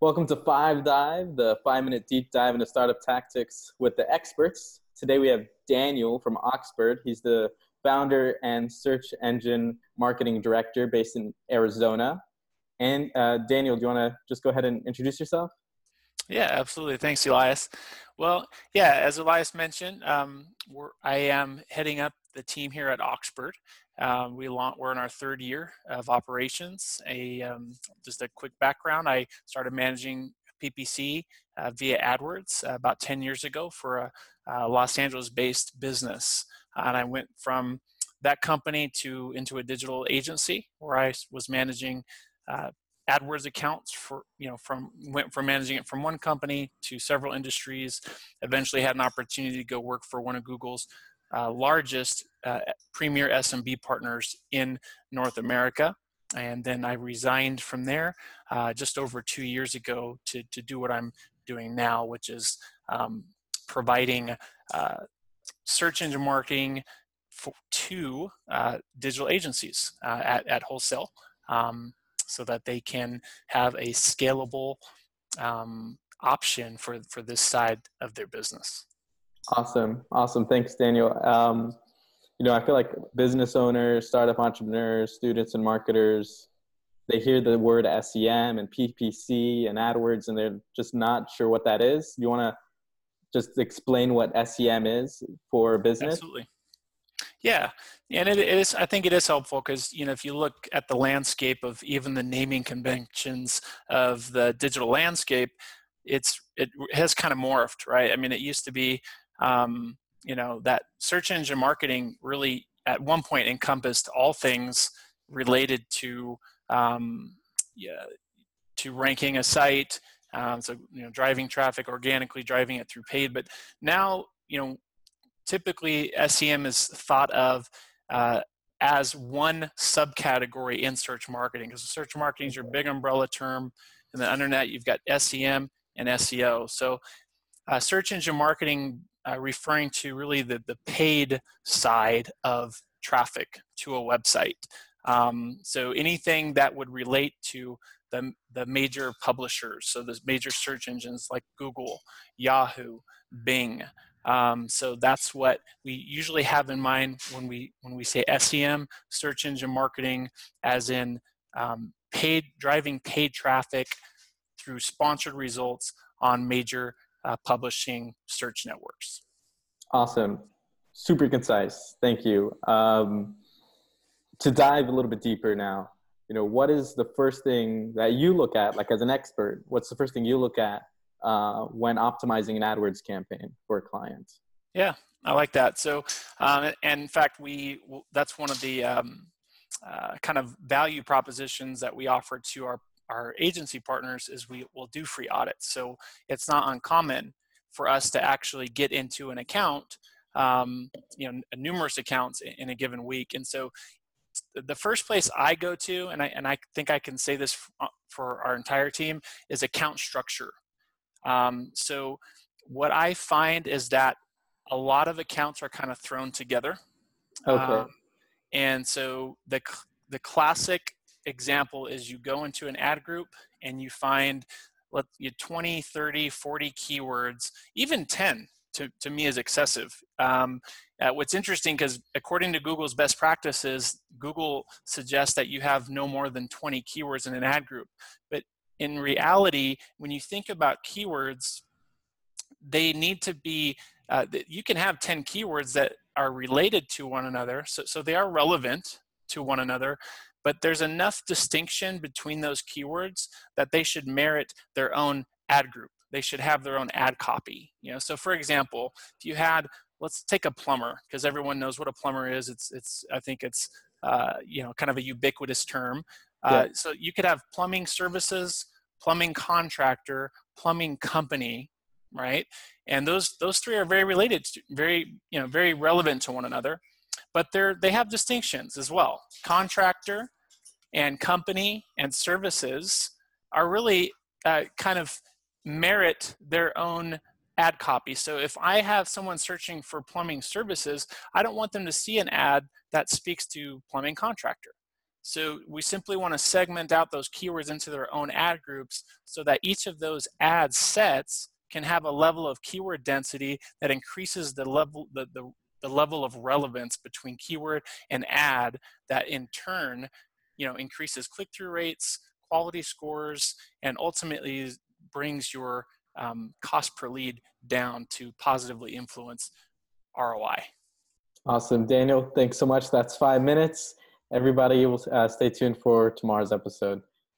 Welcome to Five Dive, the five minute deep dive into startup tactics with the experts. Today we have Daniel from Oxbird. He's the founder and search engine marketing director based in Arizona. And uh, Daniel, do you want to just go ahead and introduce yourself? Yeah, absolutely. Thanks, Elias. Well, yeah, as Elias mentioned, um, I am heading up the team here at Oxbird. Um, we we're in our third year of operations. A um, just a quick background: I started managing PPC uh, via AdWords uh, about 10 years ago for a, a Los Angeles-based business, and I went from that company to into a digital agency where I was managing uh, AdWords accounts for you know from went from managing it from one company to several industries. Eventually, had an opportunity to go work for one of Google's uh, largest uh, premier SMB partners in North America. And then I resigned from there uh, just over two years ago to, to do what I'm doing now, which is um, providing uh, search engine marketing for, to uh, digital agencies uh, at, at wholesale um, so that they can have a scalable um, option for, for this side of their business. Awesome. Awesome. Thanks, Daniel. Um, you know, I feel like business owners, startup entrepreneurs, students, and marketers, they hear the word SEM and PPC and AdWords, and they're just not sure what that is. You want to just explain what SEM is for business? Absolutely. Yeah, and it is. I think it is helpful because you know if you look at the landscape of even the naming conventions of the digital landscape, it's it has kind of morphed, right? I mean, it used to be um, you know that search engine marketing really at one point encompassed all things related to um, yeah, to ranking a site um, so you know driving traffic organically driving it through paid but now you know typically sem is thought of uh, as one subcategory in search marketing because search marketing is your big umbrella term and then under that you've got sem and seo so uh, search engine marketing uh, referring to really the, the paid side of traffic to a website. Um, so anything that would relate to the, the major publishers, so the major search engines like Google, Yahoo, Bing. Um, so that's what we usually have in mind when we when we say SEM, search engine marketing, as in um, paid driving paid traffic through sponsored results on major uh, publishing search networks. Awesome. Super concise. Thank you. Um, to dive a little bit deeper now, you know, what is the first thing that you look at, like as an expert, what's the first thing you look at uh, when optimizing an AdWords campaign for a client? Yeah, I like that. So, um, and in fact, we that's one of the um, uh, kind of value propositions that we offer to our our agency partners is we will do free audits. So it's not uncommon for us to actually get into an account, um, you know, numerous accounts in a given week. And so the first place I go to, and I, and I think I can say this uh, for our entire team, is account structure. Um, so what I find is that a lot of accounts are kind of thrown together. Okay. Um, and so the, the classic example is you go into an ad group and you find let you 20 30 40 keywords even 10 to, to me is excessive um, uh, what's interesting because according to google's best practices google suggests that you have no more than 20 keywords in an ad group but in reality when you think about keywords they need to be uh, you can have 10 keywords that are related to one another so, so they are relevant to one another but there's enough distinction between those keywords that they should merit their own ad group. They should have their own ad copy. You know, so for example, if you had, let's take a plumber because everyone knows what a plumber is. It's, it's, I think it's, uh, you know, kind of a ubiquitous term. Uh, yeah. So you could have plumbing services, plumbing contractor, plumbing company, right? And those those three are very related, to, very you know, very relevant to one another. But they're they have distinctions as well. Contractor and company and services are really uh, kind of merit their own ad copy. So if I have someone searching for plumbing services, I don't want them to see an ad that speaks to plumbing contractor. So we simply want to segment out those keywords into their own ad groups so that each of those ad sets can have a level of keyword density that increases the level the, the, the level of relevance between keyword and ad that in turn you know increases click-through rates quality scores and ultimately brings your um, cost per lead down to positively influence ROI. Awesome. Daniel, thanks so much. That's five minutes. Everybody will uh, stay tuned for tomorrow's episode.